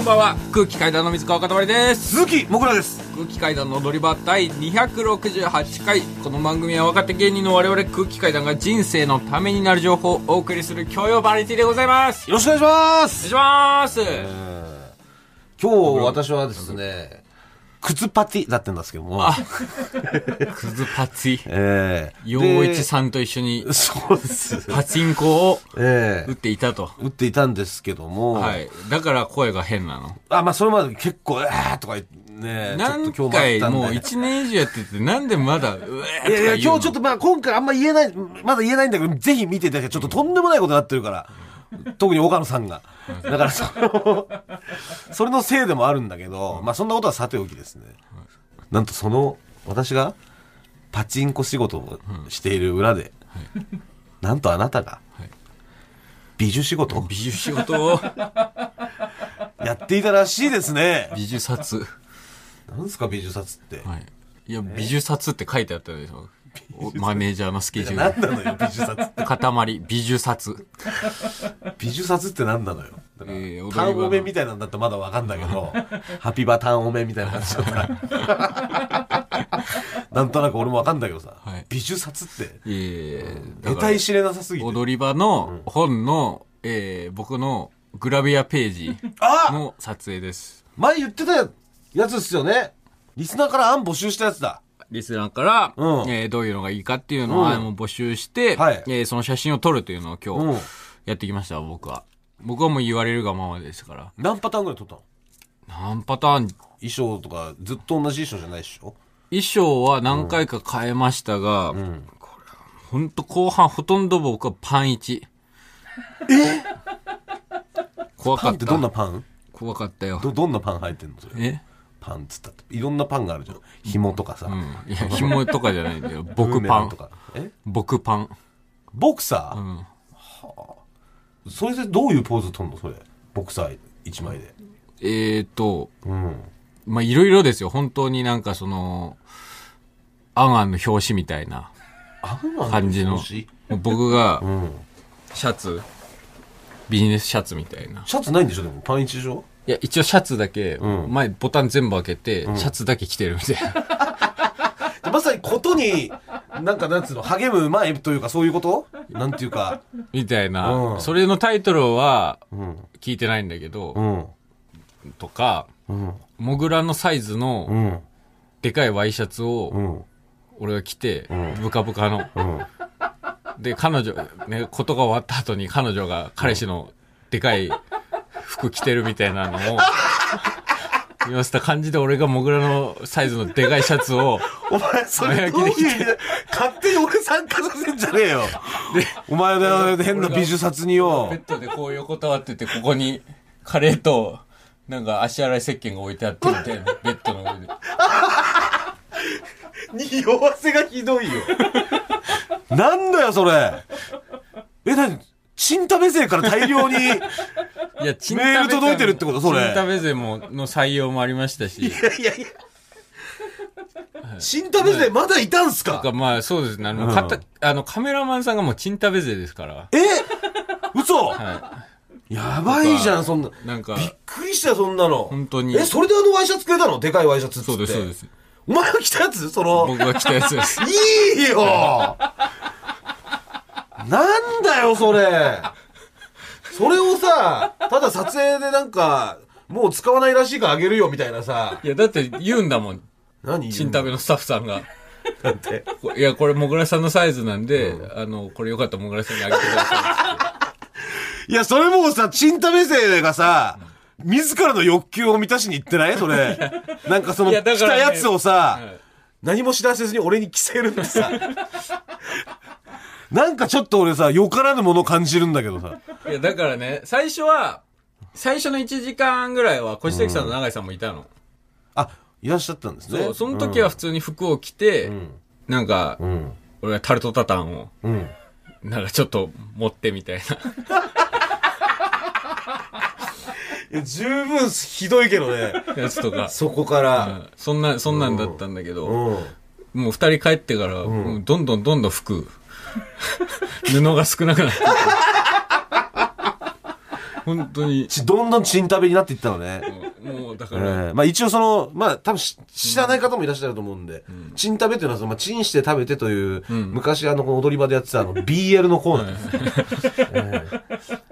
こんばんは。空気階段の水川かたまりです。鈴木もぐらです。空気階段の踊り場第268回。この番組は若手芸人の我々空気階段が人生のためになる情報をお送りする教養バラエティでございます。よろしくお願いします。お願いします、今日私はですね靴パティだってんですけども。クズパチ ええ。陽一さんと一緒にでそうです。パチンコをええ。打っていたと。打っていたんですけども、はい。だから声が変なの。あまあそれまで結構「えー」とか言ってね何回もう1年以上やっててなんでまだうえーとかいやいや今日ちょっとまあ今回あんま言えないまだ言えないんだけどぜひ見ていただきたい。ちょっととんでもないことになってるから特に岡野さんが。だからそのそれのせいでもあるんだけどまあそんなことはさておきですね。なんとその私がパチンコ仕事をしている裏で、なんとあなたが美術仕事を美術仕事を。やっていたらしいですね。美術札。なんですか美術札って、はい。いや、美術札って書いてあったでしょ。おマネージャーのスケジュー何なのよ美術札ってル。塊、美術札。美術札って何なのよ。だから、えータンオメみたいなんだったらまだわかんだけどハピバタンオメみたいな感じだった。ら なんとなく俺もわかんだけどさ、はい。美術札ってええ得体知れなさすぎて。踊り場の本の、えー僕のグラビアページあの撮影です。前言ってたやつですよね。リスナーから案募集したやつだリスナーから、うん。えーどういうのがいいかっていうのを、うん。募集して、はい。えーその写真を撮るというのを今うん。日やってきました、僕は。僕はもう言われるがままですから。何パターンぐらい撮ったの？何パターン？衣装とかずっと同じ衣装じゃないでしょ？衣装は何回か変えましたが、ん。これはほんと後半ほとんど僕はパン1。え？怖かっ。パンったてどんなパン？怖かったよ。どどんなパン入ってんのそれ？え？パンっつったって。いろんなパンがあるじゃん。紐とかさ、うん。いや、紐とかじゃないんだよ。僕パンと。か。え？僕パン。ボクサー、うん。それでどういうポーズ取んの？それ。ボクサー一枚で。えーと、うん。まあ、いろいろですよ。本当になんかその、アンアンの表紙みたいな。感じの。僕がうん。シャツ、ビジネスシャツみたいな。シャツないんでしょ？でも。パン一でしょ？いや、一応シャツだけ、うん。前ボタン全部開けて、シャツだけ着てるみたいな。でまさにことになんかなんつうの励む前というかそういうこと？なんていうか。みたいな、うん。それのタイトルはうん。聞いてないんだけど、うん。とか、うん。モグラのサイズうのん。でかいワイシャツうをん。俺が着て、ん。ブカブカの。うん。で、彼女、ね、ことが終わった後に彼女が彼氏のでかい服着てるみたいなのを、言わせた感じで俺がモグラのサイズのでかいシャツを、お前それどういう意味で勝手に俺参加させんじゃねえよ。お前の変な美術札によベッドでこう横たわってて、ここにカレーと、なんか足洗い石鹸が置いてあってみたいな、ベッドの上で。匂わせがひどいよ。なんだよそれ。えなに チンタベ勢から大量にいや、チ ンメール届いてるってことそれ。チンタベゼも、の採用もありましたし。いやいやいや。チンタベ勢まだいたんすか？なんかまあそうですね。あの、うん。かたあのカメラマンさんがもうチンタベゼですから。え？嘘？はやばいじゃんそんな。い。なんか、びっくりしたよそんなの。本当に。えそれであのワイシャツくれたの？でかいワイシャツっつって。そうです、そうです。お前が着たやつ？その。僕が着たやつです。いいよ。なんだよ、それ。それをさ、ただ撮影でなんか、もう使わないらしいからあげるよみたいなさ。いや、だって言うんだもん。何チンタベのスタッフさんが。だって。こいや、これ、もぐらさんのサイズなんで、あの、これよかったらもぐらさんにあげてくださいや、それもうさ、チンタベ生がさ、自らの欲求を満たしに行ってない？それ。なんかその、ね着たやつをさ、い。はい何も知らせずに俺に着せるってさ。なんかちょっと俺さ、よからぬもの感じるんだけどさ。いや、だからね、最初は、最初の1時間ぐらいは、小関さんと永井さんもいたの。あ、いらっしゃったんですね。そう、その時は普通に服を着て、んなんか、うん。俺がタルトタタンを、うん。なんかちょっと持ってみたいな。いや、十分ひどいけどね。やつとか。そこかうら。んそんな、そんなんだったんだけど、うん。もう二人帰ってから、もうどんどんどんどん服、布が少なくなってて。本当に。ちどんどんチン食べになっていったのね。もう、だかえら、ーまあ一応その、まあ多分し知らない方もいらっしゃると思うんで、チン食べっていうのはその、まあ、チンして食べてという、昔あの、この踊り場でやってたあの、BL のコーナーです。えー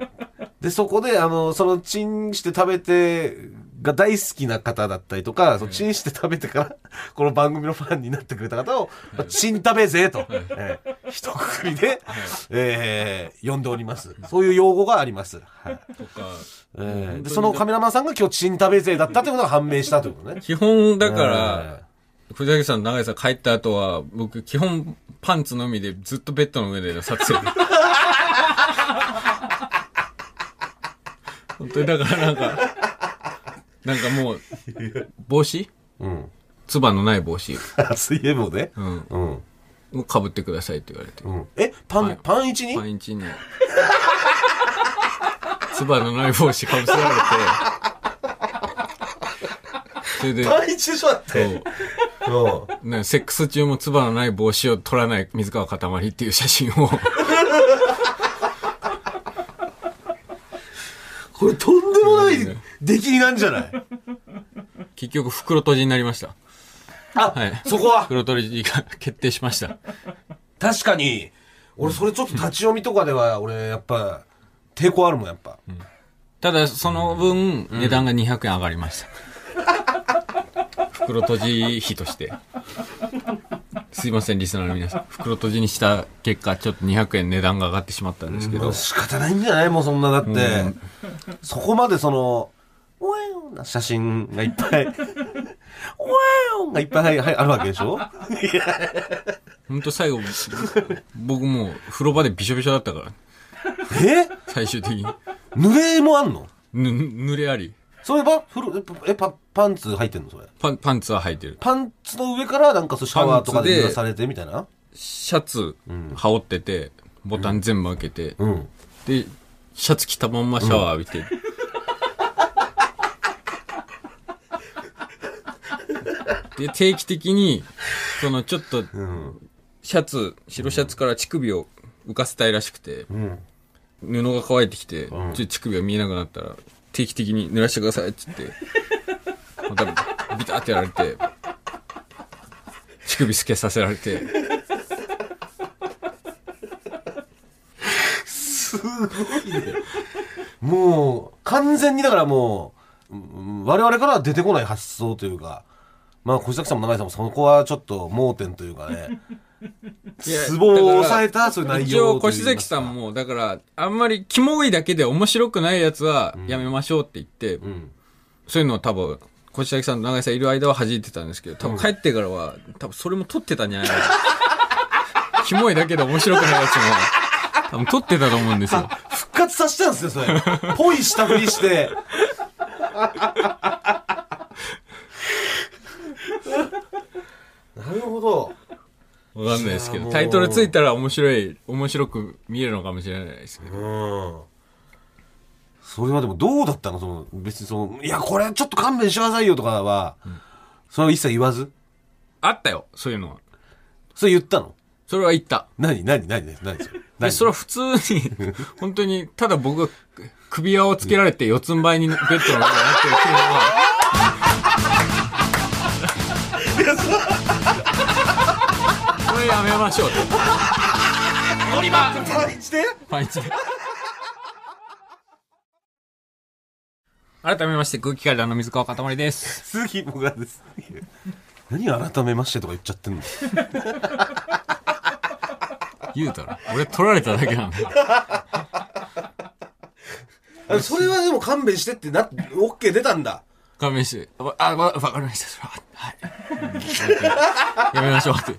で、そこで、あの、その、チンして食べて、が大好きな方だったりとか、そのチンして食べてから、この番組のファンになってくれた方を、まあチン食べぜと、えー一括りで、えー呼んでおります。そういう用語があります。はい。とか、えーでそのカメラマンさんが今日チン食べ勢だったということが判明したということね。基本、だから、藤崎さん、長井さん帰った後は、僕、基本、パンツのみでずっとベッドの上での撮影。本当に、だからなんか、なんかもう、帽子？うん。つばのない帽子 水泳帽でうん。うん。を被ってくださいって言われて。うん。え、パン、はいパン一に？パンイチに、つばのない帽子被せられて、それで、パン一でしょだっそて。う。うん。ね、セックス中もつばのない帽子を取らない水川かたまりっていう写真を、これとんでもない出来になんじゃない？結局袋閉じになりました。あ、はいそこは？袋閉じが決定しました。確かに、俺それちょっと立ち読みとかでは、俺やっぱ、抵抗あるもん、やっぱ。ただ、その分、値段が200円上がりました。袋閉じ費として。すいません、リスナーの皆さん。袋閉じにした結果、ちょっと200円値段が上がってしまったんですけど、仕方ないんじゃないもうそんな、だって、そこまでその、ウェーンな写真がいっぱい、ウェーンがいっぱいはいあるわけでしょ？ほんと最後、僕もう風呂場でびしょびしょだったから、え？最終的に。濡れもあんの？ぬ、濡れあり。それは、風呂、え、パ、パンツ入ってんの？それ。パン、パンツは履いてる。パンツの上からなんかそうシャワーとかで濡らされてみたいな？シャツ、羽織ってて、ボタン全部開けて、うん。で、シャツ着たまんまシャワー浴びて。で、定期的に、そのちょっと、シャツ、白シャツから乳首を浮かせたいらしくて、うん。布が乾いてきて、ちょっと乳首が見えなくなったら、定期的に濡らしてくださいって言って、またビタってやられて、乳首透けさせられて、すごいもう、完全にだからもう、我々からは出てこない発想というか、まあ、小崎さんも永井さんもそこはちょっと盲点というかね、ツボを抑えたそういう内一応、容といいますか越崎さんも、だから、あんまりキモいだけで面白くないやつはやめましょうって言って、うん。そういうのを多分、越崎さんと長井さんいる間は弾いてたんですけど、多分帰ってからは、多分それも撮ってたんじゃないかな。キモいだけで面白くないやつも、多分撮ってたと思うんですよ。復活させたんですよ、それ。ぽいしたふりして。なるほど。わかんないですけど、タイトルついたら面白い、面白く見えるのかもしれないですけど。うん。それはでもどうだったの？その、別にその、いや、これちょっと勘弁してくださいよとかは、それは一切言わず？あったよ、そういうのは。それ言ったの？それは言った。何？何？何？何？何？それ。で、何それは普通に、本当に、ただ僕が首輪をつけられて四つん這いにベッドの上になってるっていうのは、やめましょうと。パンチで？パンチで。改めまして、空気階段の水川かたまりです。鈴木もぐらです。何改めましてとか言っちゃってんの？言うたら。俺取られただけなんだそれはでも勘弁してってな、オッケー出たんだ。勘弁して。わあ、わ、わかりました。それははい。やめましょうって。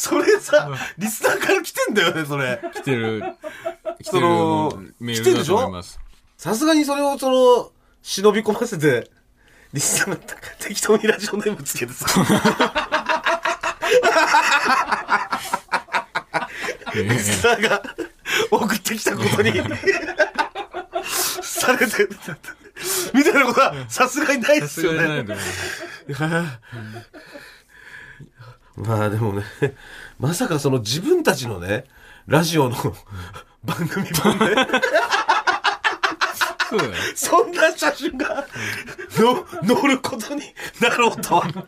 それさ、リスナーから来てんだよね、それ。来てる、来てそるのメールだと思います。さすがにそれをその、忍び込ませて、リスナーが適当にラジオネームつけてさ。リスナーが送ってきたことに、されて、みたいなことはさすがにないですよさすがにないまあでもね、まさかその自分たちのね、ラジオの番組本で、そうだよ。そんな写真が、の、載ることになろうとは、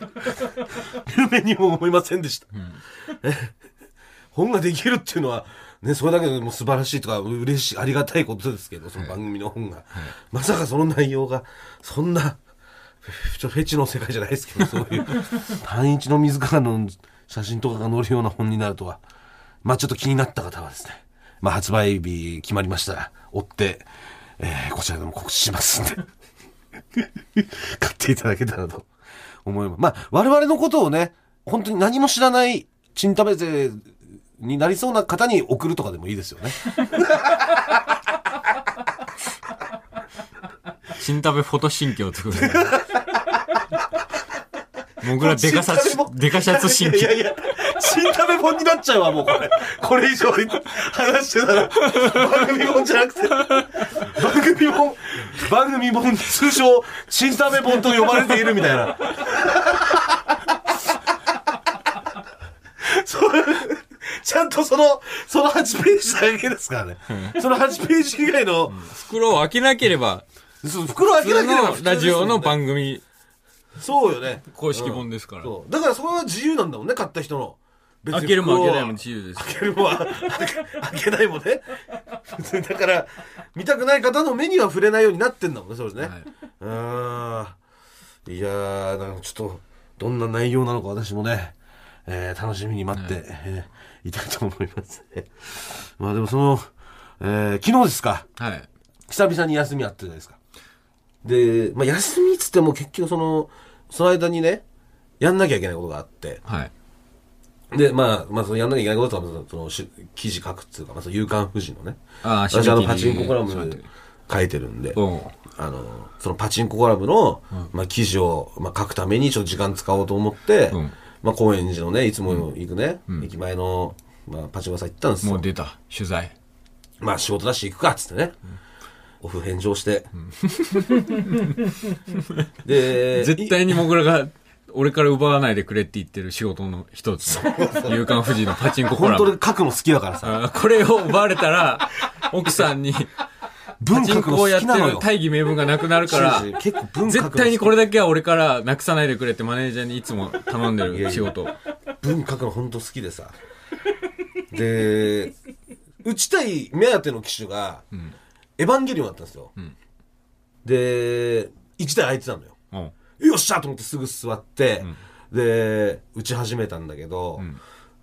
夢にも思いませんでした。え本ができるっていうのは、ね、それだけでも素晴らしいとか、嬉しい、ありがたいことですけど、その番組の本が。まさかその内容が、そんな、フちょフェチの世界じゃないですけど、そういう、単一の自らの写真とかが載るような本になるとは、まあちょっと気になった方はですね、まあ発売日決まりましたら、追って、えーこちらでも告知しますんで、買っていただけたらと思います。まあ我々のことをね、本当に何も知らないチンタベ勢になりそうな方に送るとかでもいいですよね。新食べフォト新居を作る。もぐらデカシャツ、デカシャツ新居い。やいや、新食べ本になっちゃうわ、もうこれ。これ以上話してたら、番組本じゃなくて、番組本、番組本、通称、新食べ本と呼ばれているみたいな。そうちゃんとその、その8ページだけですからね。その8ページ以外の、袋を開けなければ、そう袋開普通けなければ普通のラジオの番組そうよね。公式本ですから。そう。だからそれは自由なんだもんね、買った人の。別に開けるも開けないも自由です。開けるも 開けないもね。だから、見たくない方の目には触れないようになってんだもんね、そうですね。はいあーいやー、なんかちょっと、どんな内容なのか私もね、えー楽しみに待って、えーいたいと思いますね。まあでもその、えー昨日ですか、はい。久々に休みあったじゃないですか。で、まあ休みっつっても結局その、その間にね、やんなきゃいけないことがあって、はい。で、まあ、まあ、そのやんなきゃいけないことは、その、し記事書くっていうか、まあ、その、夕刊富士のね。ああ、私、あの、パチンココラム書いてるんで、うん。あの、そのパチンココラムの、まあ、記事を、まあ、書くためにちょっと時間使おうと思って、うんまあ、高円寺のね、いつも行くね、駅前の、まあ、パチンコ屋さん行ったんですよ。もう出た。取材。まあ、仕事だし行くか、っつってね。オフ返上して。で、絶対にもぐらが、俺から奪わないでくれって言ってる仕事の一つ。夕刊富士のパチンココラム。本当に書くの好きだからさ、あこれを奪われたら、奥さんに、パチンコをやって。る大義名分がなくなるから、絶対にこれだけは俺からなくさないでくれってマネージャーにいつも頼んでる仕事。文書くの本当好きでさ。で、打ちたい目当ての機種が、エヴァンゲリオンだったんですよ。んで、1台空いてたのよ。うん。よっしゃと思ってすぐ座って、で、打ち始めたんだけど、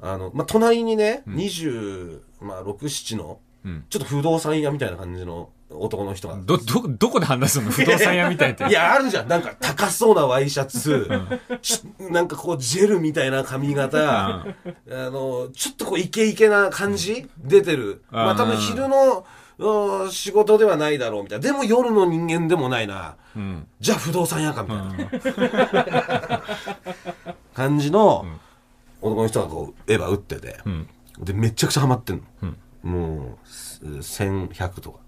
あの、まあ、隣にね、26、まあ、6、7の、うんちょっと不動産屋みたいな感じの男の人が。ど、ど、どこで判断するの？不動産屋みたいって。いや、あるじゃん。なんか高そうなワイシャツ、しなんかこうジェルみたいな髪型、あの、ちょっとこうイケイケな感じ出てる。まあ多分昼のうん仕事ではないだろうみたいな。でも夜の人間でもないな。うん。じゃあ不動産屋かみたいな。感じの男の人がこうエヴァ打ってて。んで、めちゃくちゃハマってんの。もう、す1100とか。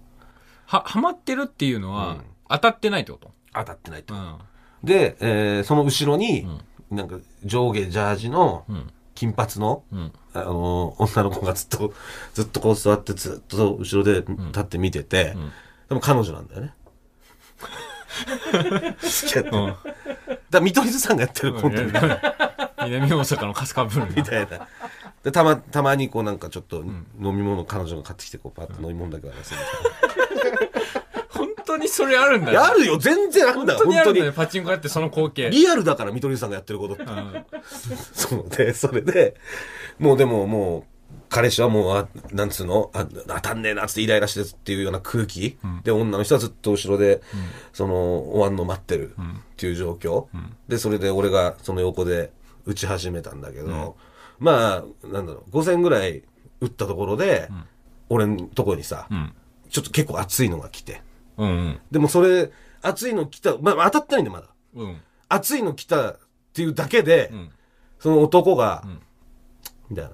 は、ハマってるっていうのは、当たってないってこと？当たってないとう。ん。で、えーその後ろに、なんか上下ジャージの金髪の、んあのー女の子がずっと、ずっとこう座ってずっと後ろで立って見てて、でも彼女なんだよね。好きやった。だから見取り図さんがやってるコントみたいな。南大阪のカスカブルみたいな。で、たま、たまにこうなんかちょっと飲み物彼女が買ってきて、こうパッと飲み物だけ渡すみたい本当にそれあるんだよ。あるよ全然あるんだよ本当に。パチンコやってその光景。リアルだから見取り図さんがやってることって。うん そうで、それで、もうでももう、彼氏はもう、あなんつうの？あ当たんねえなっつってイライラしてるっていうような空気、で、女の人はずっと後ろで、その、終わんの待ってるっていう状況、で、それで俺がその横で打ち始めたんだけど、まあ、なんだろう、5000ぐらい打ったところで、俺のとこにさ、ん。ちょっと結構熱いのが来て、うんうん。でもそれ、熱いの来た、まあ当たってないんだよ、まだ。うん。熱いの来たっていうだけで、ん。その男が、みたいな。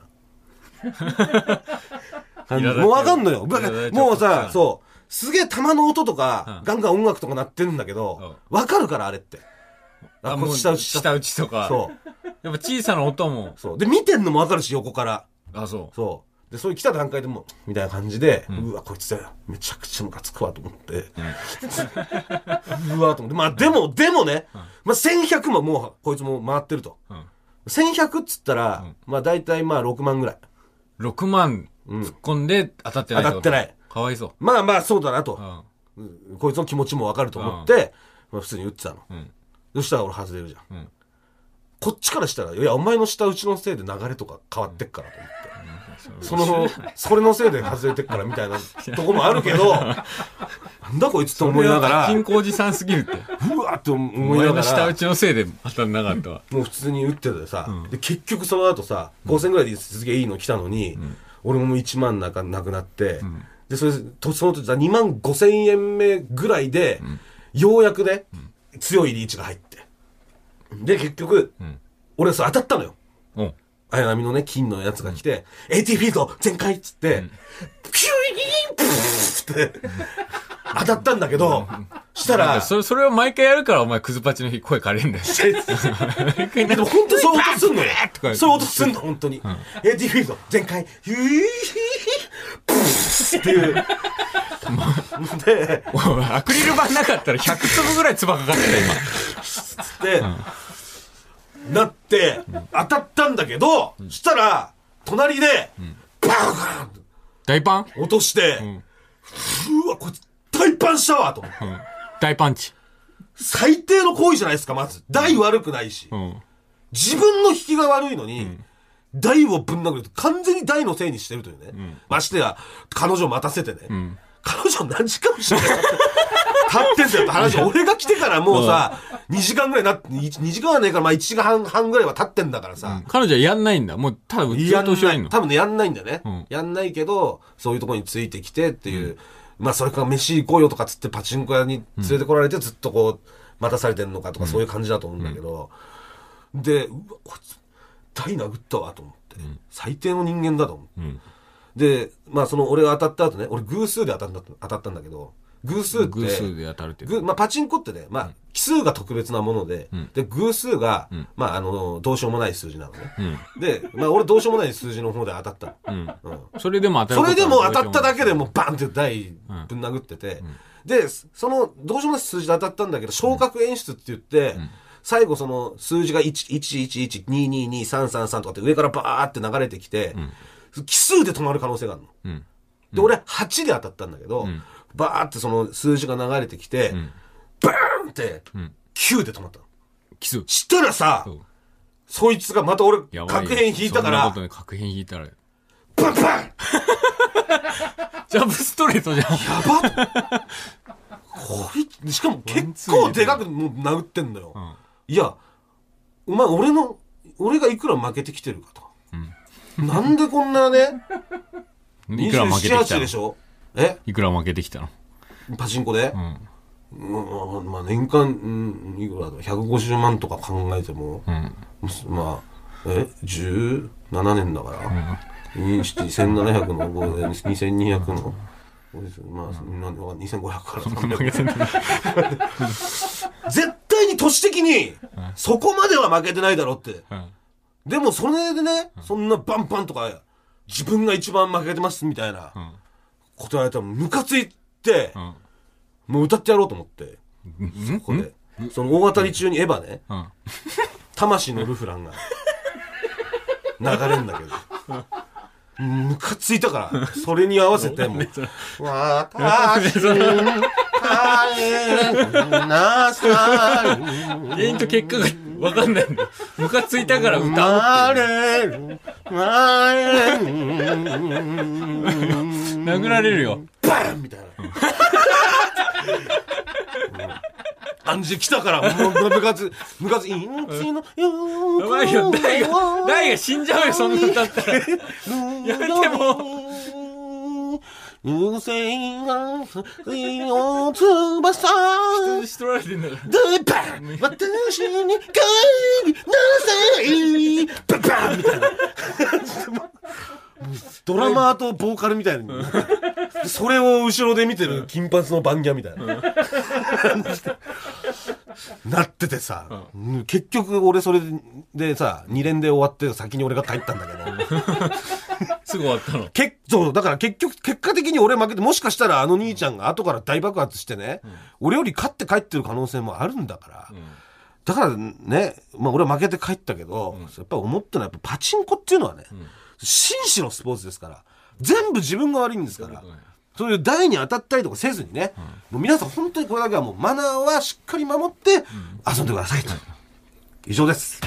もうわかんのよ。もうさう、んそう、すげえ玉の音とかう、んガンガン音楽とか鳴ってるんだけど、わかるから、あれって。あ、こもうれ下打ち。下打ちとか。そう。やっぱ小さな音も。そう。で、見てんのもわかるし、横から。あ、そそう。で、それ来た段階でもう、みたいな感じで、うわ、こいつだよ。めちゃくちゃムカつくわと思って。う わ、と思って。まあ、でも、でもね、まあ、1100ももう、こいつも回ってると。うん。1100っつったら、まあ、大体まあ、6万ぐらい。6万突っ込んで当たってない当たってない。かわいそう。まあまあ、そうだなと。こいつの気持ちもわかると思って、まあ、普通に打ってたの。うん。そしたら俺外れるじゃん。うんこっちからしたら、いや、お前の下打ちのせいで流れとか変わってっからと思って。その、それのせいで外れてっからみたいな とこもあるけど、なんだこいつと思いながら、金庫おじさんすぎるって。うわってお思い前ながらの下打、ちのせいで当たんなかったわ。もう普通に打っててさ、で結局その後さ、5000ぐらいですげえいいの来たのに、俺ももう1万なかなくなって、で、それ、とその時さ、2万5000円目ぐらいで、ようやくね、強いリーチが入って。で、結局、ん俺それ当たったのよ。うん。綾波のね、金のやつが来て、AT フィールド全開っつって、ピューイーンプーって、当たったんだけど、したら、それ、それを毎回やるからお前クズパチの日声借りるんだよ。でも本当にそういう音すんのよ。そういう音すんの、本当に。AT フィールド全開、ヒューヒープーっていう。で、アクリル板なかったら100粒ぐらい唾かかってた今。で、なって、当たったんだけど、したら、隣で、バーン大パン？落として、うわ、こいつ大パンしたわと思って。うん。大パンチ。最低の行為じゃないですか、まず。台悪くないし。うん。自分の引きが悪いのに、台をぶん殴ると完全に台のせいにしてるというね。ましてや、彼女待たせてね。彼女何時間もし 立ってんだよって話。俺が来てからもうさ、2時間ぐらいなって、2時間はねえから、まあ1時間半半ぐらいは経ってんだからさ。彼女はやんないんだ。もう、ただやんない。多分ね、やんないんだよね。んやんないけど、そういうところについてきてっていう、まあそれから飯行こうよとかつってパチンコ屋に連れてこられてずっとこう、待たされてんのかとかそういう感じだと思うんだけど、で、うわ、こいつ、台殴ったわと思って、最低の人間だと思って。んで、まあその俺が当たった後ね、俺偶数で当たった当たったんだけど、偶数って、偶数で当たるっていう。ぐまあ、パチンコってね、まあ、奇数が特別なもので、で、偶数が、まあ、あの、どうしようもない数字なのね。で、まあ、俺どうしようもない数字の方で当たったの。うん。それでも当たるそれでも当たっただけでも。バンって台ぶん殴ってて、で、その、どうしようもない数字で当たったんだけど、昇格演出って言って、最後その数字が1、111、222、333とかって上からバーって流れてきて、奇数で止まる可能性があるの。うん。で、俺8で当たったんだけど、バーってその数字が流れてきて、バーンって9で止まったの。キス。したらさ、そいつがまた俺、確変引いたからそんな確変引いたら。バンバン ジャンプストレートじゃん。やばっこいつしかも結構でかくもう殴ってんだよ。いや、お前俺の、俺がいくら負けてきてるかと。なんでこんなね、いくら負けて27、きた8でしょ？え？いくら負けてきたの？パチンコで、うん。まあ年間、うん、いくらだ150万とか考えても、まあ、え ?17 年だから、1700の5で2200の、まあ、なんでわかんない2500から300絶対に都市的に、そこまでは負けてないだろって。うん。でもそれでね、そんなバンバンとか、自分が一番負けてますみたいなこと言われたらムカついて、んもう歌ってやろうと思って、うん？ここで。その大当たり中にエヴァね、うん。魂のルフランが流れんだけど。ムカついたから、それに合わせてもう、私に帰んなさい。原因と結果が分かんない。んだよ。ムカついたから歌うってなれる、なれる、殴られるよ。バンみたいな。感じで来たから、もうムカつ、ムカつ、命のよやばいよ、大が、大が死んじゃうよ、そんな歌ったら。やめてもうせが、水の翼人質取られてんだから。で、バン私に帰りなさいバンバンみたいな。ドラマーとボーカルみたいに。それを後ろで見てる金髪のバンギャみたいな。なっててさ、うん結局俺それでさ、2連で終わって先に俺が帰ったんだけど。すぐ終わったの？結そう、だから結局、結果的に俺負けて、もしかしたらあの兄ちゃんが後から大爆発してね、俺より勝って帰ってる可能性もあるんだから。だからね、まあ俺は負けて帰ったけど、やっぱ思ったのはやっぱパチンコっていうのはね、紳士のスポーツですから、全部自分が悪いんですから。そういう台に当たったりとかせずにね、もう皆さん本当にこれだけはもうマナーはしっかり守って遊んでくださいと。以上です。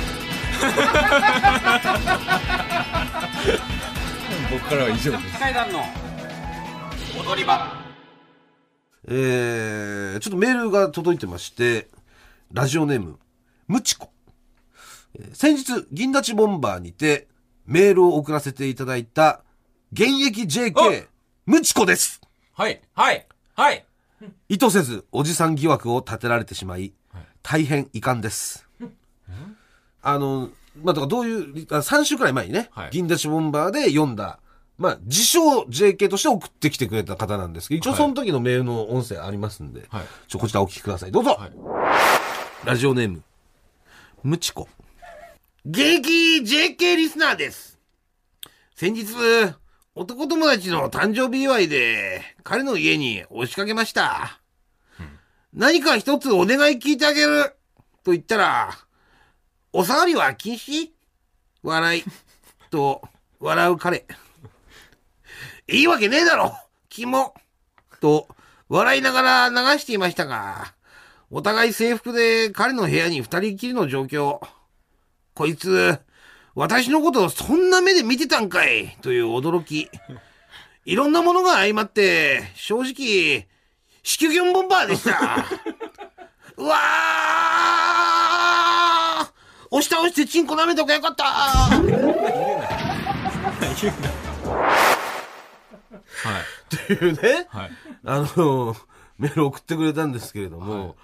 僕からは以上です。階段の踊り場えー、ちょっとメールが届いてまして、ラジオネーム、ムチコ。えー先日、銀立ちボンバーにて、メールを送らせていただいた、現役 JK、ムチコです。はい、はい、はい。意図せず、おじさん疑惑を立てられてしまい、大変遺憾です。あの、まあ、だからどういう、あ3週くらい前にね、はい銀立ちボンバーで読んだ、まあ、自称 JK として送ってきてくれた方なんですけど、一応その時のメールの音声ありますんで、はいちょ、こちらお聞きください。どうぞ、はいラジオネーム、ムチコ。現役 JK リスナーです。先日、男友達の誕生日祝いで、彼の家に押しかけました。何か一つお願い聞いてあげると言ったら、お触りは禁止笑い。と、笑う彼。いいわけねえだろキモと、笑いながら流していましたが、お互い制服で彼の部屋に二人きりの状況。こいつ、私のことをそんな目で見てたんかいという驚き。いろんなものが相まって、正直、子宮ギョンボンバーでした。うわー。押し倒してチンコ舐めとかよかった。はい、って いうね、はい。あの、メールを送ってくれたんですけれども、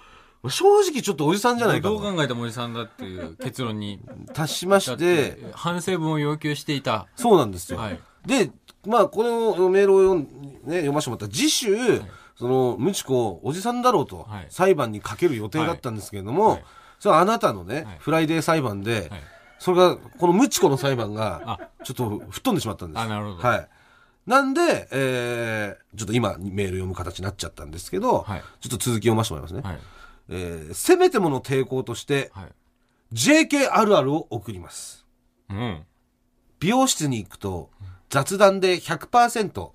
正直ちょっとおじさんじゃないかどうと考えてもおじさんだっていう結論に。達しまして。て、反省文を要求していた。そうなんですよ。はい。で、まあ、このメールを読ん、ね、読ませてもらったら次週、その、ムチコ、おじさんだろうと、はい。裁判にかける予定だったんですけれども、はい。それはあなたのね、はい。フライデー裁判で、はい。それが、このムチコの裁判があ、ちょっと吹っ飛んでしまったんです。あなるほど。はい。なんで、えー、ちょっと今、メール読む形になっちゃったんですけど、はい。ちょっと続き読ませてもらいますね。はい。えー、せめてもの抵抗として、はい。JK あるあるを送ります。うん。美容室に行くと雑談で100%、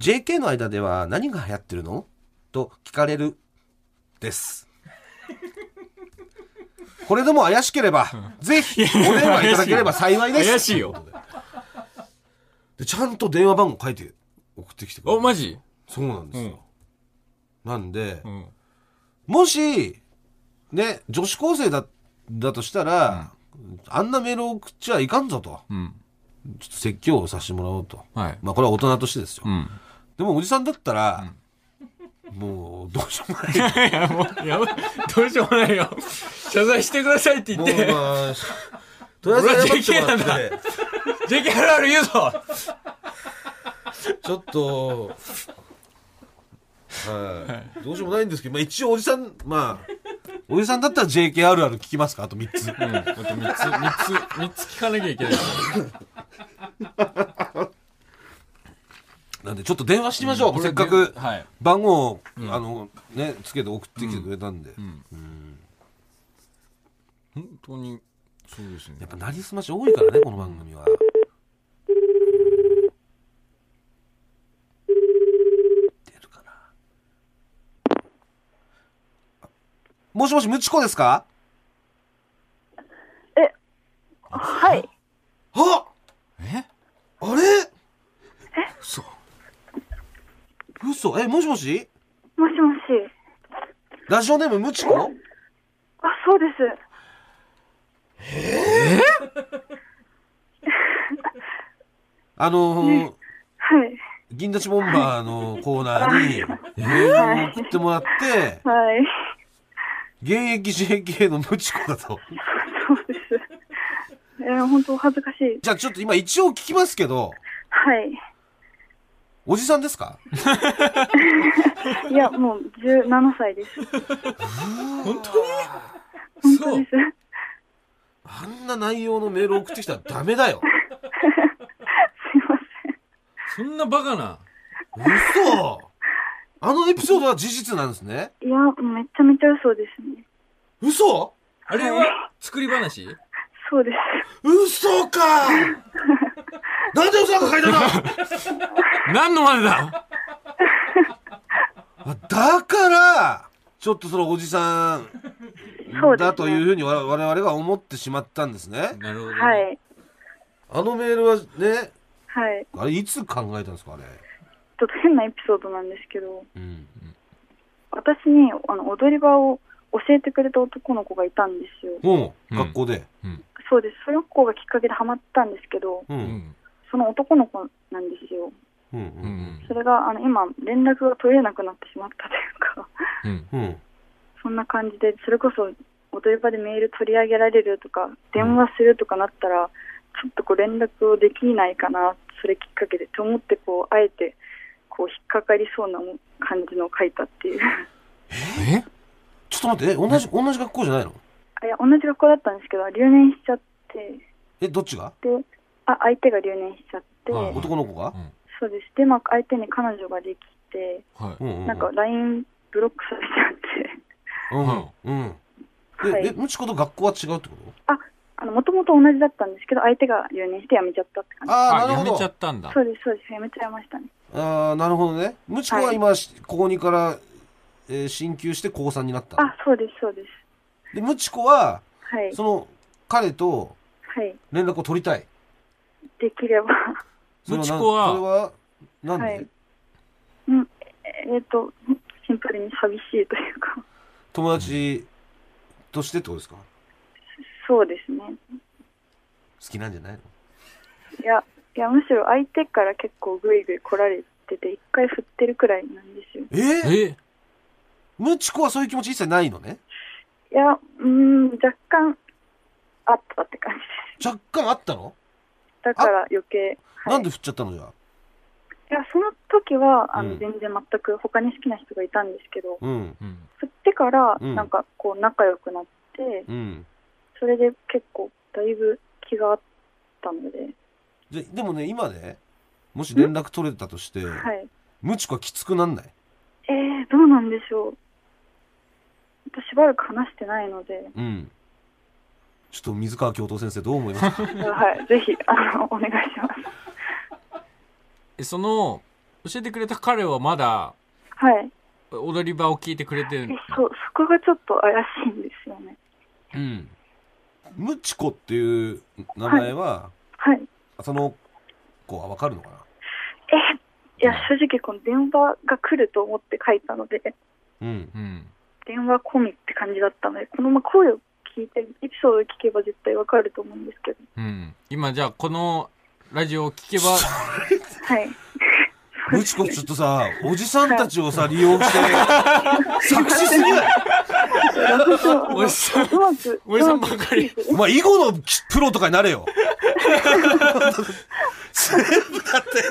JK の間では何が流行ってるの？と聞かれるです。これでも怪しければ、ぜひお電話いただければ幸いです。怪しいよででちゃんと電話番号書いて送ってきてくれお、る。マジ？そうなんですよ。なんでう、ん。もし、ね、女子高生だ、だとしたら、あんなメールを送っちゃいかんぞと。うん。ちょっと説教をさせてもらおうと。はい。まあこれは大人としてですよ。うん。でもおじさんだったら、もうどうしようもない。いや、もう、やばい。どうしようもないよ。謝罪してくださいって言もうって。まあ、とりあえず謝ってもらっ俺は JK て、JK あるある言うぞちょっと、はい。どうしようもないんですけど、まあ一応おじさん、まあ、おじさんだったら JK あるある聞きますか？あと3つ。うん。あと3つ、3つ、三つ聞かなきゃいけない。なんでちょっと電話してみましょう。せっかくはい。番号を、あの、ね、つけて送ってきてくれたんで。本当に、そうですねやっ。ぱなりすまし多いからね、この番組は。出るかな。もしもし、ムチコですか？はい。あえ？あれ？嘘。嘘え、もしもし？もしもし。ラジオネームムチコあ、そうです。あのー、はい。銀立ちボンバーのコーナーに、メールを送ってもらって、はい。現役 JK のムチコだと。そうです。えー、本当恥ずかしい。じゃあちょっと今一応聞きますけど、はい。おじさんですか？いや、もう17歳です。本当に？そう本当です。あんな内容のメール送ってきたらダメだよ。すいまそんなバカな。嘘あのエピソードは事実なんですね？いや、めちゃめちゃ嘘ですね。嘘？あれは作り話？そうです。嘘か なんで嘘が書いたの？何のまでだ？あだから、ちょっとそのおじさんだというふうに我々が思ってしまったんですね。なるほど、ね。はい。あのメールはね、はい。あれいつ考えたんですかあれ？ちょっと変なエピソードなんですけど、うん。私にあの踊り場を教えてくれた男の子がいたんですよ。学校で。そうです。その子がきっかけでハマったんですけど、う。うんん。その男の子なんですよ。うん。ううん。ん。それがあの今、連絡が取れなくなってしまったというか、うん。うん。そんな感じで、それこそ踊り場でメール取り上げられるとか、電話するとかなったら、ちょっとこう連絡をできないかな、それきっかけでと思って、こう、あえて、こう、引っかかりそうな感じのを書いたっていう。え？ちょっと待って、え同じ、同じ学校じゃないの？あいや、同じ学校だったんですけど、留年しちゃって、え、どっちが？で、あ、相手が留年しちゃって、はい男の子が？そうです。で、まあ、相手に彼女ができて、はい。うんうなんか LINE ブロックされちゃって、うん。うん。はい。え、え、むちこと学校は違うってこと？あ、もともと同じだったんですけど、相手が留年して辞めちゃったって感じ。ああ、あ、なるほどやめちゃ。ったんだ。そうです、そうです。辞めちゃいましたね。ああ、なるほどね。むちこは今、し高2から、えー進級して高3になったの？あ、そうです、そうです。で、むちこは、はい。その、彼とはい。連絡を取りたい？できれば。むちこはなそれは、なんで、はいうん。えっ、と、シンプルに寂しいというか、友達としてってことですか？そうですね。好きなんじゃないの？いや、いや、むしろ相手から結構グイグイ来られてて、一回振ってるくらいなんですよ。え？ー、えむちこはそういう気持ち一切ないのね？いや、うーん、若干あったって感じです。若干あったの、だから余計。はい、なんで振っちゃったのじゃあ？いや、その時は、あの、うん全然全く他に好きな人がいたんですけど、うん。うん。振ってから、うんなんかこう仲良くなって、うん。それで結構だいぶ気があったので、ででもね、今ね、もし連絡取れたとして、はい。むちこはきつくなんない？えー、どうなんでしょう。私しばらく話してないので、うん。ちょっと水川教頭先生どう思います？か はい、ぜひ、あの、お願いします。えその、教えてくれた彼はまだ、はい。踊り場を聞いてくれてるえ、そう、そこがちょっと怪しいんですよね。うん。むちこっていう名前は、はい。その子はわかるのかな？え、いや、正直この電話が来ると思って書いたので、うん。うん。電話込みって感じだったので、このまま声を聞いて、エピソードを聞けば絶対わかると思うんですけど。うん。今じゃあこのラジオを聞けば、はい。むちこちょっとさ、おじさんたちをさ、利用して、作詞すぎない？おじさんうまく、おじさんばかり。お前、囲碁のプロとかになれよ。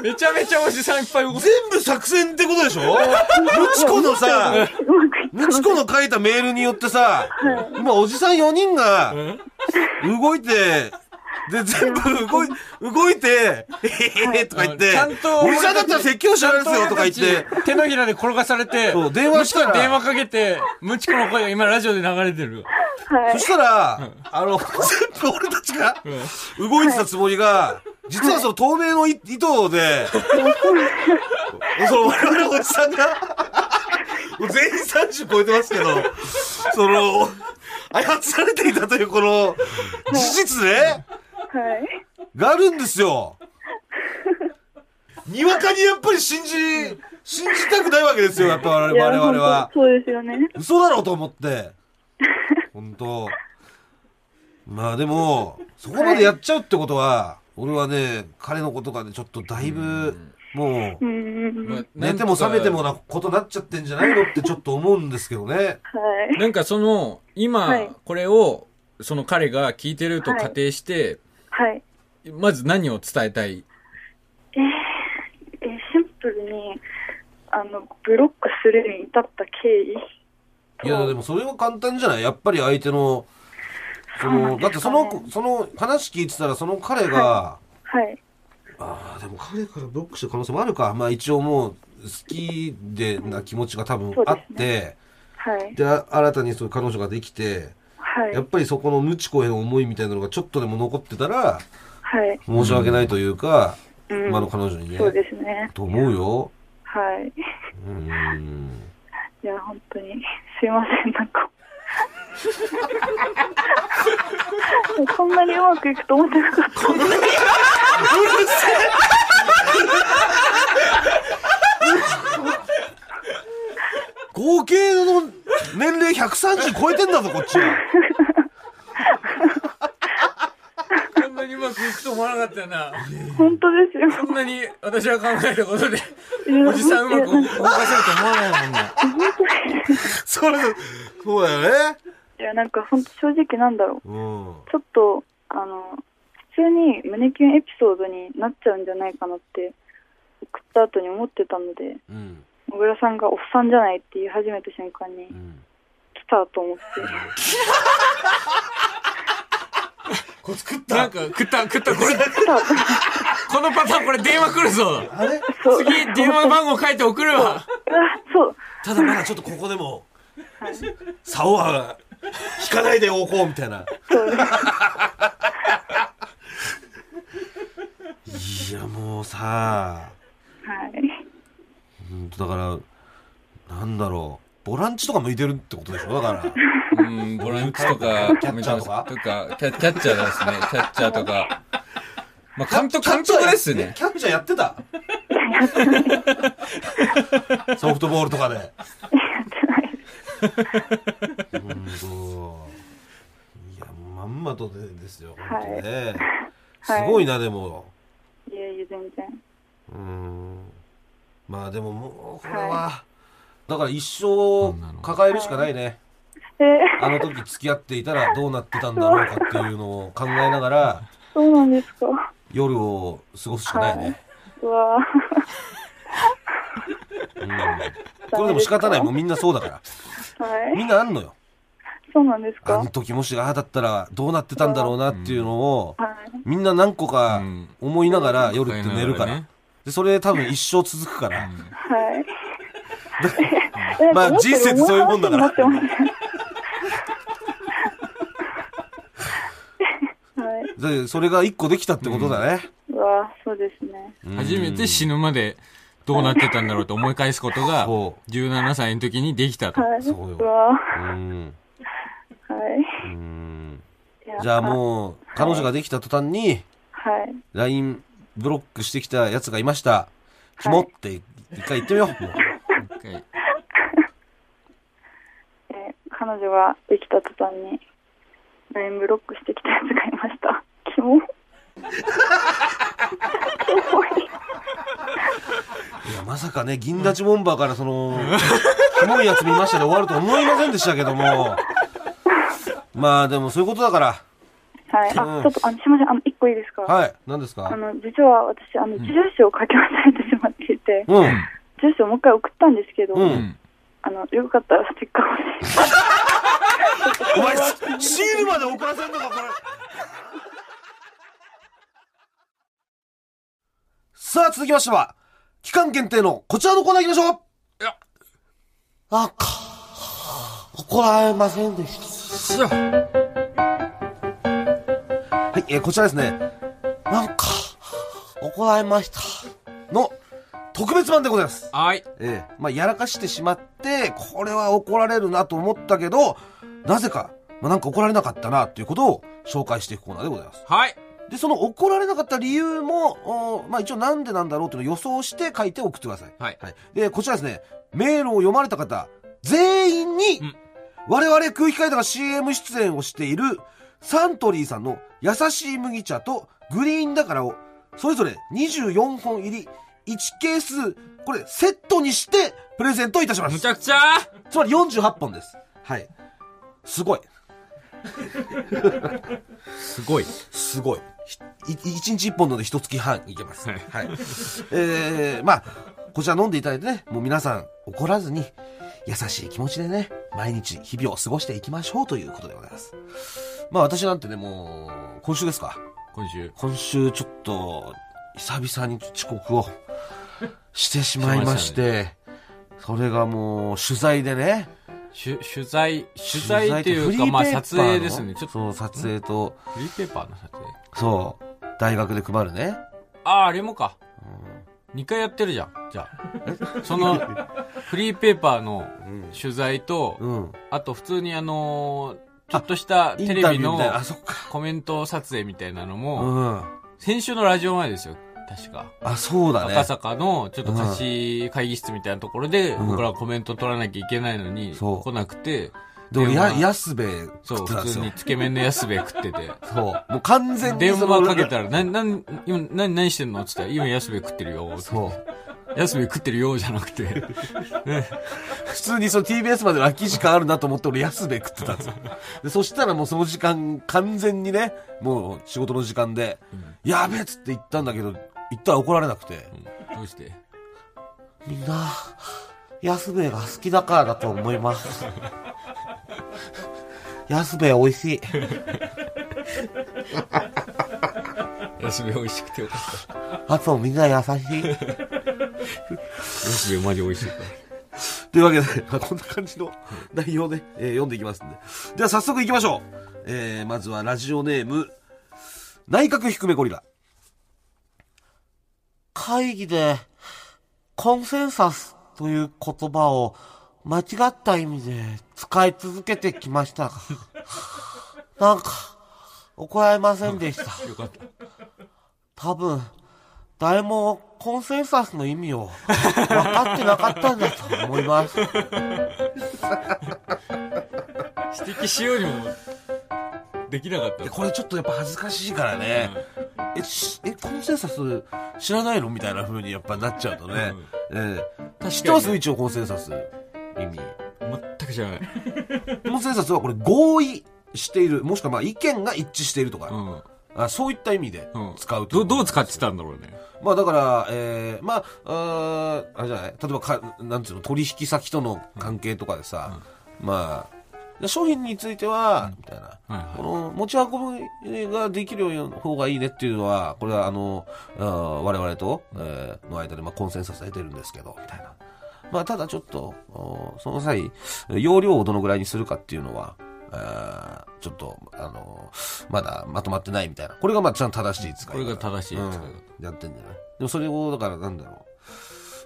めちゃめちゃおじさんいっぱい動く。全部作戦ってことでしょ？むちこのさ、むちこの書いたメールによってさ、今おじさん4人が動いて、で、全部動い、動いて、へへへとか言って、ちゃんとおじさんだったら説教しますよとか言って、手のひらで転がされて、そう電話したら。電話かけて、ムチコの声が今ラジオで流れてる。はい。そ。したら、あの、全部俺たちが動いてたつもりが、実はその透明のい糸で、その我々おじさんが、全員30超えてますけど、その、操られていたというこの、事実ね、はい。があるんですよ。にわかにやっぱり信じ、信じたくないわけですよ、やっぱ我々はそうですよね。嘘だろうと思って。本当まあでも、そこまでやっちゃうってことは、俺はね、彼のことがね、ちょっとだいぶ、もう。寝ても覚めてもなことになっちゃってんじゃないの？ってちょっと思うんですけどね。なんかその、今、はいこれを、その彼が聞いてると仮定して、はい。まず何を伝えたい？えー、えーシンプルに、あの、ブロックするに至った経緯。いや、でもそれは簡単じゃない？やっぱり相手の、その、そうなんだってその、その話聞いてたらその彼が、はい。ああ、でも彼からブロックしてる可能性もあるか。まあ一応もう、好きでな気持ちが多分あって、はい。で,、あ新たにそういう彼女ができて、はい。やっぱりそこのムチコへの思いみたいなのがちょっとでも残ってたら、はい。申し訳ないというか、うん今の彼女にね。そうですね。と思うよ。はい。うーん。いや、本当に、すいません、なんか。こんなにうまくいくと思ってなかった。合計の年齢130超えてんだぞ、こっちは。こんなにうまくいくと思わなかったよな。本当ですよ。こんなに私が考えたことで、おじさんうまく動かせると思わないもんね。それ、そうだよね。いや、なんか本当正直なんだろう。うん。ちょっと、あの、普通に胸キュンエピソードになっちゃうんじゃないかなって、送った後に思ってたので、うん。小倉さんがおっさんじゃないって言い始めた瞬間にう、ん。来たと思って。これ作っなんた。か食った食ったこれ。このパターンこれ電話来るぞあれ？次電話番号書いて送るわそう。ただまだちょっとここでも、はい。竿は引かないでおこうみたいな。そうです。いや、もうさ、はい。うんとだから、なんだろう。ボランチとか向いてるってことでしょ？だから。うんボランチとかキャッチャーとか？とか？キャキャッチャーですねキャッチャーとか まあ監督監督ですねキャッチャーやってた？ソフトボールとかで。やってないです。うんと。いや、まんまとでですよ。はい本当ね。すはいごいな、でも。いえいえ、全然。うん。まあでももう、これは、だから一生抱えるしかないね。えー、あの時付き合っていたらどうなってたんだろうかっていうのを考えながら、そうなんですか。夜を過ごすしかないね。うわうん。これでも仕方ない。もうみんなそうだから。ーはい。みんなあんのよ。そうなんですかあの時もしああだったらどうなってたんだろうなっていうのを、はい。みんな何個かうん思いながら夜って寝るから。ねで、それ多分一生続くから。はい。まあ人生ってそういうもんだから。で、それが一個できたってことだね。うわそうですね。うん初めて死ぬまでどうなってたんだろうと思い返すことがそ17歳の時にできたとはい。そうようわうん。はい。うん。じゃあもう、彼女ができた途端に、はい。ブロックしてきたやつがいました。キモって一回言ってみよう。も う一回 えー彼女ができた途端に LINE ブロックしてきたやつがいました。キモい。いや、まさかね、銀立ちボンバーからその、キモいやつ見ましたで終わると思いませんでしたけども。まあでもそういうことだから。はい。あ、うんちょっと、あの、すみません。あの、一個いいですか？はい。何ですか？あの、実は私、あの、住所を書き忘れてしまっていて、うん。住所をもう一回送ったんですけど、うんうんあの、よかったらステッカー欲しい。お前、シールまで送らせんのか、これ。さあ、続きましては、期間限定のこちらのコーナー行きましょういやあか、怒られませんでした。はい、えーこちらですね。なんか、怒られました。の、特別版でございます。はいええまあ、やらかしてしまって、これは怒られるなと思ったけど、なぜか、まあ、なんか怒られなかったなっていうことを紹介していくコーナーでございます。はいで、その怒られなかった理由も、おまあ、一応なんでなんだろうというのを予想して書いて送ってください。はいはい。で、こちらですね、メールを読まれた方、全員に、うん我々空気階段が CM 出演をしている、サントリーさんの優しい麦茶とグリーンだからを、それぞれ24本入り、1ケース、これセットにしてプレゼントいたします。むちゃくちゃつまり48本です。はい。すごい。すごいすごい。ひい一日一本ので一月半いけます。ははいい。えー、まあ、こちら飲んでいただいてね、もう皆さん怒らずに、優しい気持ちでね、毎日日々を過ごしていきましょうということでございます。まあ私なんてね、もう、今週ですか。今週今週ちょっと、久々に遅刻をしてしまいまして、それがもう取材でね。取取材、取材っていうか、まあ撮影ですね。ちょっと、撮影と、フリーペーパーの撮影そう、大学で配るね。ああ、あれもか。2回やってるじゃん。じゃあ。その、フリーペーパーの取材と、うん。あと普通にあのーちょっとしたテレビの。コメント撮影みたいなのうも、ん。先週のラジオ前ですよ。確か。あ、そうだね。赤坂のちょっと貸し会議室みたいなところで、うん僕らはコメント取らなきゃいけないのに、来なくて、でも、や、安兵衛そう、普通に。つけ麺の安兵衛食ってて。そう。もう完全に電話かけたら、な、な、今、な、何してんの？って言ったら、今安兵衛食ってるよ。そう。安兵衛食ってるよ、じゃなくて。普通にその TBS までの空き時間あるなと思って俺安兵衛食ってたんですよ。で、そしたらもうその時間完全にね、もう仕事の時間で、やべえっつって言ったんだけど、言ったら怒られなくて。うんどうして？みんな、安兵衛が好きだからだと思います。安兵衛美味しい。安兵衛美味しくてよかった。あとみんな優しい。安兵衛マジ美味しいから。というわけで、まあ、こんな感じの内容で、えー読んでいきますんで。では早速行きましょう。えー、まずはラジオネーム、内閣低めゴリラ。会議で、コンセンサスという言葉を間違った意味で使い続けてきましたが、なんか、怒られませんでした。よかった。多分、誰もコンセンサスの意味を分かってなかったんだと思います。指摘しようにも、できなかったで。これちょっとやっぱ恥ずかしいからね。え、しえ、コンセンサス知らないのみたいな風にやっぱなっちゃうとね。ええ知ってます一応コンセンサス。意味。全く知らない。コンセンサスはこれ合意している、もしくはまあ意見が一致しているとか、うん。あそういった意味でうん。使うというど、どう使ってたんだろうね。まあだから、えー、まあ、あーあれじゃない？例えばか、なんていうの、取引先との関係とかでさ、まあ、商品については、みたいな。はいはいこの持ち運びができる方がいいねっていうのは、これはあの、あー我々と、えーの間でまあコンセンサスが出てるんですけど、みたいな。まあただちょっと、おその際、容量をどのぐらいにするかっていうのは、ちょっと、あの、まだまとまってないみたいな。これがまあちゃんと正しい使い方。これが正しい使い方うん、やってんじゃない？でもそれを、だからなんだろう。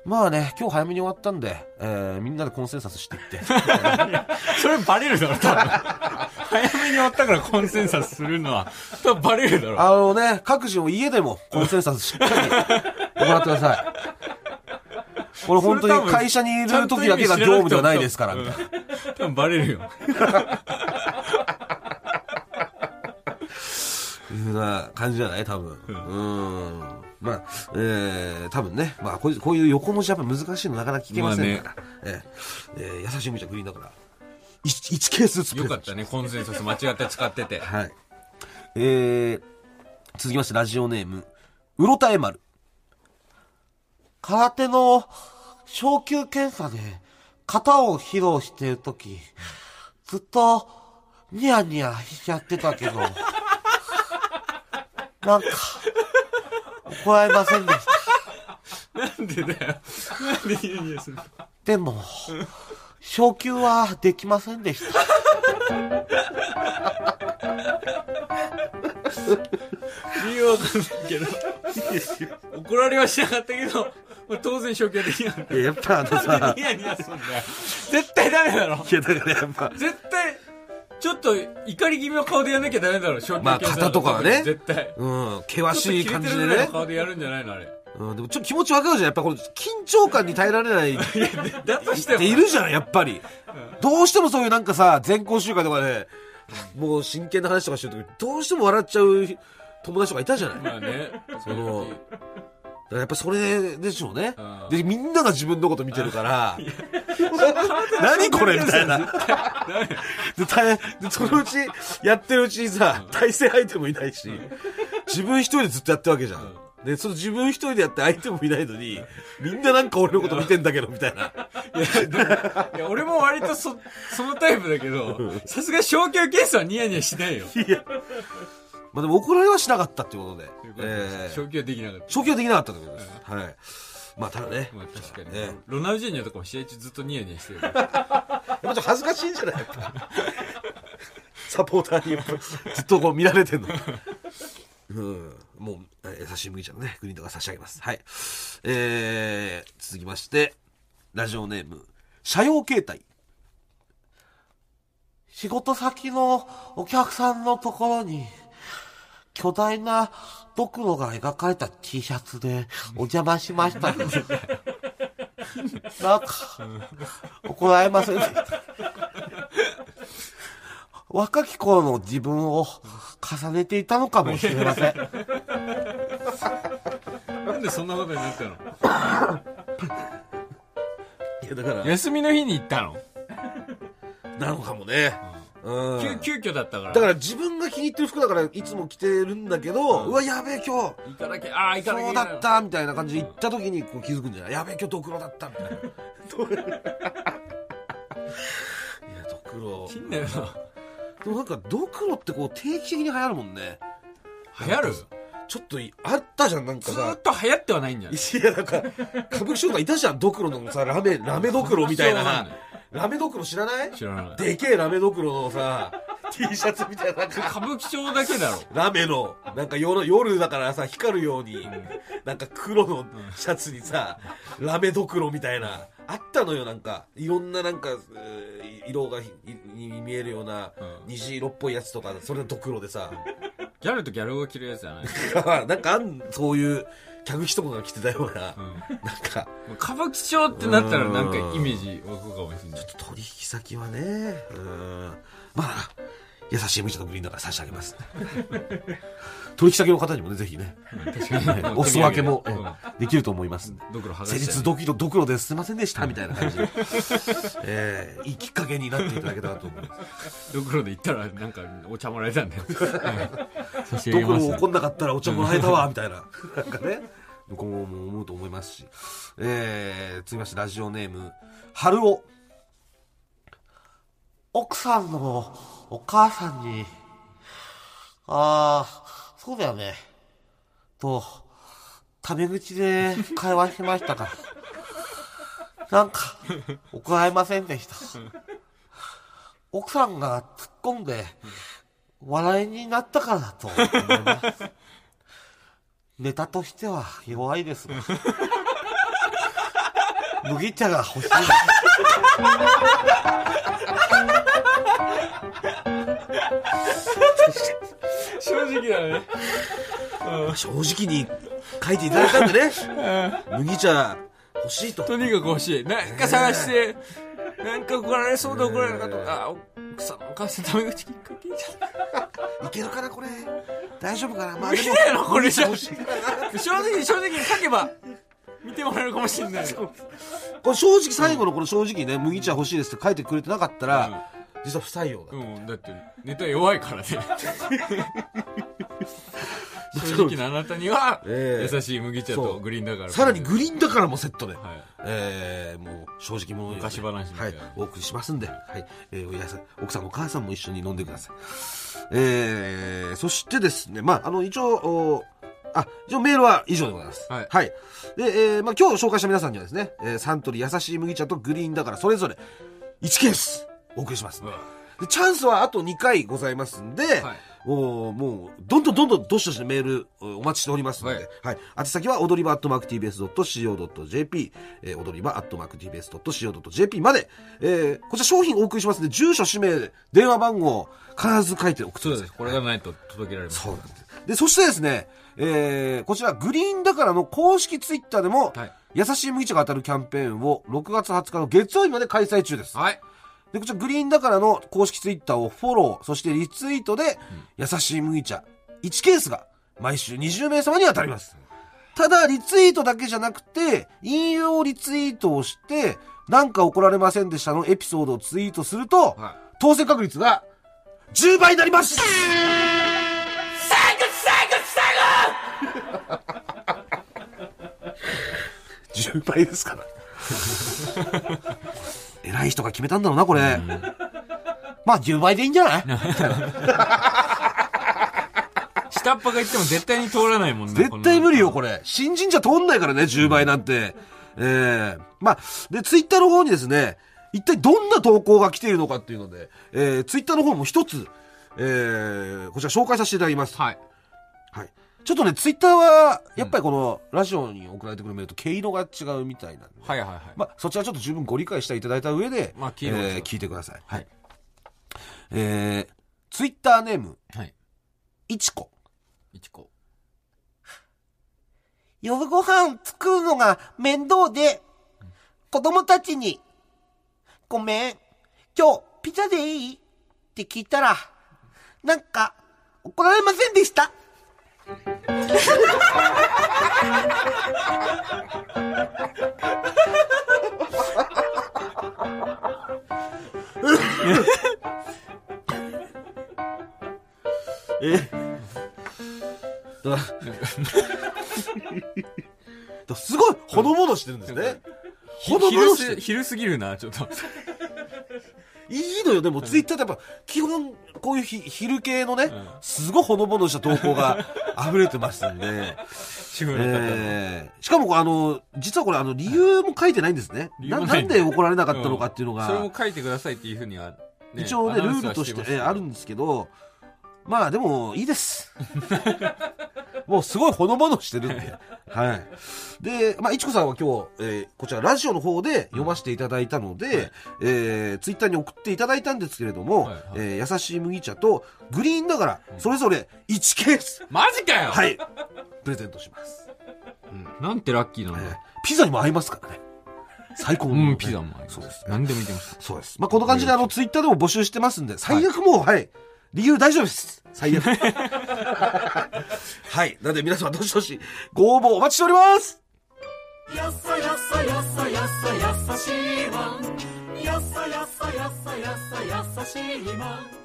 まあね、今日早めに終わったんで、えーみんなでコンセンサスしていって。それバレるだろ、多分。早めに終わったからコンセンサスするのは、多分バレるだろ。あのね、各自の家でもコンセンサスしっかり 行ってください。これ本当に会社にいる時だけが業務ではないですから、みたいな。多分バレるよ。ふうな感じじゃない？多分。うん。まあ、えー、多分ね、まあこういう、こういう横文字やっぱ難しいのなかなか聞けませんから。えーえー優しいむちゃんグリーンだから。1, 1ケースずつよかったね、コンセンサス間違って使ってて。はい。えー、続きましてラジオネーム、うろたえ丸。空手の昇級検査で型を披露しているとき、ずっとニヤニヤしちゃってたけど、なんか、怒られませんでした。なんでだよ。なんでニヤニヤするのでも、昇級はできませんでした。理由わかんないけど。怒られはしなかったけど、まあ当然消去できなかった。いややっぱあのさニ、ヤニヤすんだよ。絶対ダメだろ。いやだからやっぱ、絶対、ちょっと怒り気味の顔でやんなきゃダメだろ、まあ肩とかはね絶対。うん、険しい感じでね。顔でやるんじゃないのあれ。うん、でもちょっと気持ちわかるじゃん。やっぱこの緊張感に耐えられないっだとしても。ているじゃん、やっぱり。どうしてもそういうなんかさ、全校集会とかで、もう真剣な話とかしてるとき、どうしても笑っちゃう友達とかいたじゃない。まあね。その、やっぱそれでしょうねうん。で、みんなが自分のこと見てるから、何これみたいな。で、大変で、そのうち、やってるうちにさ、対戦相手もいないし、自分一人でずっとやってるわけじゃん。で、その自分一人でやって相手もいないのに、みんななんか俺のこと見てんだけど、みたいな。いや、俺も割とそ、そのタイプだけど、さすが消去検査はニヤニヤしないよ。まあでも怒られはしなかったっていうことで、えー昇級はできなかった。昇級はできなかったということです。はい。まあただね、まあ確かに。えロナウジーニョとかも試合中ずっとニヤニヤしてる。やっぱちょっと恥ずかしいんじゃないやっぱサポーターに ずっとこう見られてんの。うん、もう、えー優しい麦茶のね、グリーンとか差し上げます。はい。えー、続きまして、ラジオネーム、車用携帯。仕事先のお客さんのところに、巨大なドクロが描かれた T シャツでお邪魔しましたけど、なんか、怒られません？でした。若き頃の自分を重ねていたのかもしれません。なんでそんなことになったの？いや、だから、休みの日に行ったの？なのかもね。うん。急、急遽だったから。だから自分が気に入ってる服だからいつも着てるんだけど、ううんわ、やべえ今日、行かなきゃ、ああ、行かなきゃそう。だったみたいな感じで行った時にこう気づくんじゃない？やべえ今日ドクロだったみたいな。いや、ドクロ。いいんだよな。でもなんかドクロってこう定期的に流行るもんね。流行る？ちょっといあったじゃん、なんかさ。ずーっ。と流行ってはないんじゃない？いや、なんか、歌舞伎町とかいたじゃん、ドクロのさ、ラメ、ラメドクロみたいな。ラメドクロ知らない？知らない。でけえラメドクロのさ、T シャツみたいな、なんか、歌舞伎町だけだろ。ラメの、なんか夜、夜だからさ、光るように、なんか黒のシャツにさ、ラメドクロみたいな、あったのよ、なんか、いろんななんか、えー色がひに見えるようなうん、虹色っぽいやつとか、それドクロでさ、ギャルとギャルが着るやつじゃない。なんかあん、そういう、客引きとかが着てたような、うんなんか、歌舞伎町ってなったらなんかイメージ湧くかもしれない。取引先はね、うん、まあ、優しい無茶のグリーンだから差し上げます。取引先の方にもね、ぜひね、ねお裾分けも、できると思います。先日ドキドドクロですいませんでしたみたいな感じで、えーいいきっかけになっていただけたらと思います。ドクロで行ったらなんかお茶もらえたんだよ。ドクロ。怒んなかったらお茶もらえたわ、みたいな。なんかね、今後も思うと思いますし。えー、続きましてラジオネーム、春尾。奥さんのお母さんに、ああ、そうだよね。と、タメ口で会話しましたか。なんか、怒られませんでした。奥さんが突っ込んで、笑いになったからだと思います。ネタとしては弱いです。麦茶が欲しい。正直だね。正直に書いていただいたんでね。麦茶欲しいと。とにかく欲しい。なんか探して、なんか怒られそうで怒られなかった。あ、奥さんのお母さんタメ口きっかけじゃん。いけるかなこれ。大丈夫かなまあでも無理だよこれ。正直、正直に書けば、見てもらえるかもしれないよ。これ正直最後のこの正直ね、麦茶欲しいですって書いてくれてなかったら、実は不採用だ。うん、だって、ネタ弱いからね。正直なあなたには、ええ優しい麦茶とグリーンだから。さらにグリーンだからもセットで。はい。えー、もう正直者に昔話はいお送りしますんで、はい、えー、おやさ奥さんお母さんも一緒に飲んでください。えー、そしてですね、まあ、あの、一応、おあ、一応メールは以上でございます。はいで、えー、まあ、今日紹介した皆さんにはですね、えー、サントリー優しい麦茶とグリーンだからそれぞれ1ケースお送りします。でチャンスはあと2回ございますんで、はいもう、もう、どんどんどんどんどしどしメールお待ちしておりますので、はい。宛先は、踊り場アットマーク TBS.CO.JP、えー、踊り場アットマーク TBS.CO.JP まで、えー、こちら商品お送りしますので、住所、氏名、電話番号、必ず書いておくそうです。これがないと届けられます。そうなんです。で、そしてですね、えー、こちら、グリーンだからの公式ツイッターでも、はい優しい麦茶が当たるキャンペーンを6月20日の月曜日まで開催中です。はい。で、こちらグリーンだからの公式ツイッターをフォロー、そしてリツイートで、優しい麦茶1ケースが毎週20名様に当たります。ただ、リツイートだけじゃなくて、引用リツイートをして、なんか怒られませんでしたのエピソードをツイートすると、は当選確率が10倍になります10倍ですから。偉い人が決めたんだろうな、これ。まあ、10倍でいいんじゃない？下っ端が言っても絶対に通らないもんね。絶対無理よ、これ。れ。新人じゃ通んないからね、10倍なんて。ええまあ、で、ツイッターの方にですね、一体どんな投稿が来ているのかっていうので、えー、ツイッターの方も一つ、えー、こちら紹介させていただきます。はい。はい。ちょっとね、ツイッターは、やっぱりこの、ラジオに送られてくるメールと毛色が違うみたいなんで、はいはいはい。まあ、そちらちょっと十分ご理解していただいた上で、まあ聞いてくださいえー聞いてください。はい。えー、ツイッターネーム、はい。いちこ。いちこ。夜ご飯作るのが面倒で、子供たちに、ごめん、今日ピザでいい？って聞いたら、なんか怒られませんでした？え？だだすごいほのぼのしてるんですね。ほのぼ昼す、のしてる。昼すぎるな、ちょっと。いいのよ、でもツイッターってやっぱ、基本、こういうひ昼系のね、すごいほのぼのした投稿が溢れてますんで、主婦の方のえーしかも、あの、実はこれ、あの、理由も書いてないんですね。な理由もなないんで怒られなかったのかっていうのが、それも書いてくださいっていうふうには、ね一応ね、ルアナウンスはールとしてますけど。えーあるんですけど、まあでも、いいです。もうすごいほのぼのしてるんで。はい。で、まあ、いちこさんは今日、えーこちらラジオの方で読ませていただいたので、えーツイッターに送っていただいたんですけれども、はいはいえー優しい麦茶とグリーンだから、それぞれ1ケース、マジかよはい、プレゼントします。なんてラッキーなんだえーピザにも合いますからね。最高のねうん、ピザもあります。そうです。何でもいけます。そうです。まあ、この感じで、あの、ツイッターでも募集してますんで、最悪もう、はい。理由大丈夫です。最悪。はい。なので皆様、どしどし、ご応募お待ちしております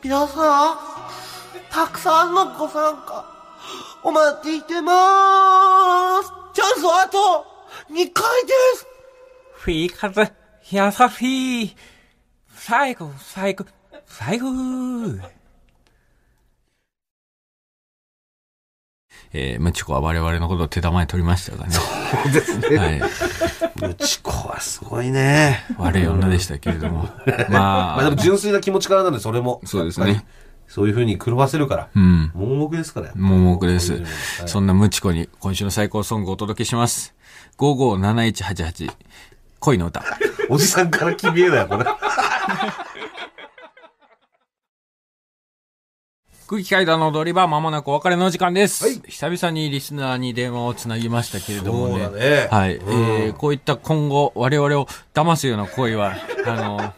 皆さん、たくさんのご参加、お待ちしてまーす。チャンスはあと、2回です。フィーカズ、優しい。最後、最後、最後。えー、ムチコは我々のことを手玉に取りましたがね。そうですね。はい。ムチコはすごいね。悪い女でしたけれども。まあ、まあでも純粋な気持ちからなんで、それも。そうですね。そういう風に狂わせるから。うん。盲目ですから。盲目ですはい。そんなムチコに今週の最高ソングをお届けします。557188。恋の歌。おじさんから君へだよ、これ。空気階段の踊り場、まもなくお別れの時間です。はい久々にリスナーに電話をつなぎましたけれどもね。ねはい。うんえー、こういった今後、我々を騙すような行為は、あの、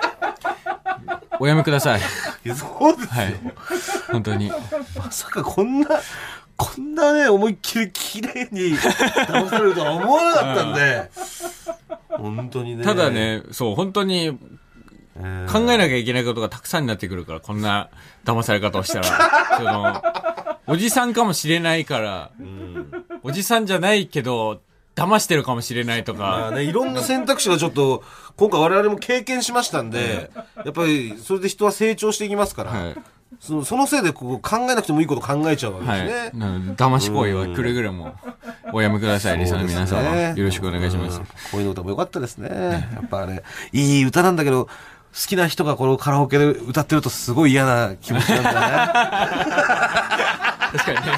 おやめください。いやそうですよ。はい。本当に。まさかこんな、こんなね、思いっきり綺麗に騙されるとは思わなかったんで。本当にね。ただ、ね、そう、本当にえー考えなきゃいけないことがたくさんになってくるから、こんな騙され方をしたら。その、おじさんかもしれないから、おじさんじゃないけど、騙してるかもしれないとか、まあね、いろんな選択肢がちょっと、今回我々も経験しましたんで、やっぱりそれで人は成長していきますから、はい。そのそのせいでこう考えなくてもいいこと考えちゃうわけはですね。い。なので、騙し行為はくれぐれもおやめください、リスナーの皆様。よろしくお願いしますうん。恋の歌も良かったですね。やっぱね、いい歌なんだけど、好きな人がこれをカラオケで歌ってるとすごい嫌な気持ちなんだね。確かにね。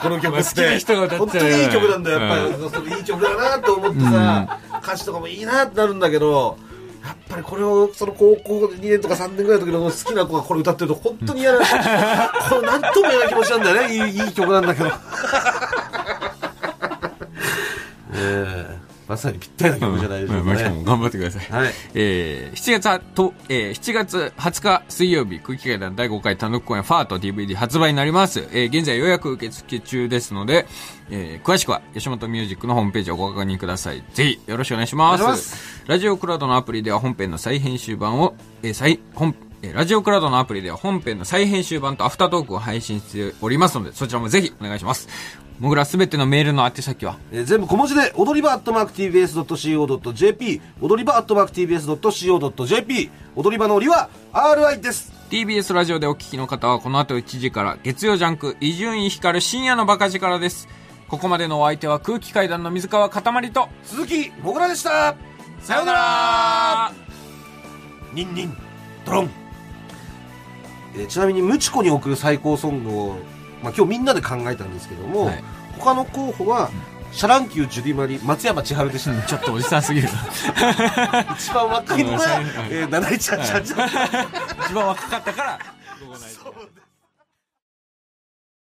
この曲。好きな人が歌ってる本当にいい曲なんだよ、やっぱり。それいい曲だなと思ってさ、歌詞とかもいいなってなるんだけど、やっぱりこれを、その高校2年とか3年ぐらいの時の好きな子がこれ歌ってると本当に嫌な、これなんとも言えない気持ちなんだよね。いいいい曲なんだけど。ええまさにぴったりな曲じゃないでしょうかね。まあ頑張ってください。はい。えー、7月はと、えー、7月20日水曜日、空気階段第5回単独公演ファート DVD 発売になります。えー、現在予約受付中ですので、えー、詳しくは吉本ミュージックのホームページをご確認ください。ぜひ、よろしくお願いします。ますラジオクラウドのアプリでは本編の再編集版を、えー、再、本、えーラジオクラウドのアプリでは本編の再編集版とアフタートークを配信しておりますので、そちらもぜひお願いします。もぐらすべてのメールの宛先は、えー全部小文字で、踊り場アットマーク TBS.CO.JP、踊り場アットマーク TBS.CO.JP、踊り場のりは RI です。TBS ラジオでお聞きの方はこの後1時から月曜ジャンク伊集院光る深夜のバカ力です。ここまでのお相手は空気階段の水川かたまりと鈴木もぐらでした。さようなら。ニンニンドロン、えーちなみにムチコに送る最高ソングを、まあ、今日みんなで考えたんですけども、はい。他の候補は、シャ乱Qジュディマリ松山千春でした、ね、ちょっとおじさんすぎる 一番若いのがうん、えー、七井ちゃんちゃんちゃん。一番若かったからそう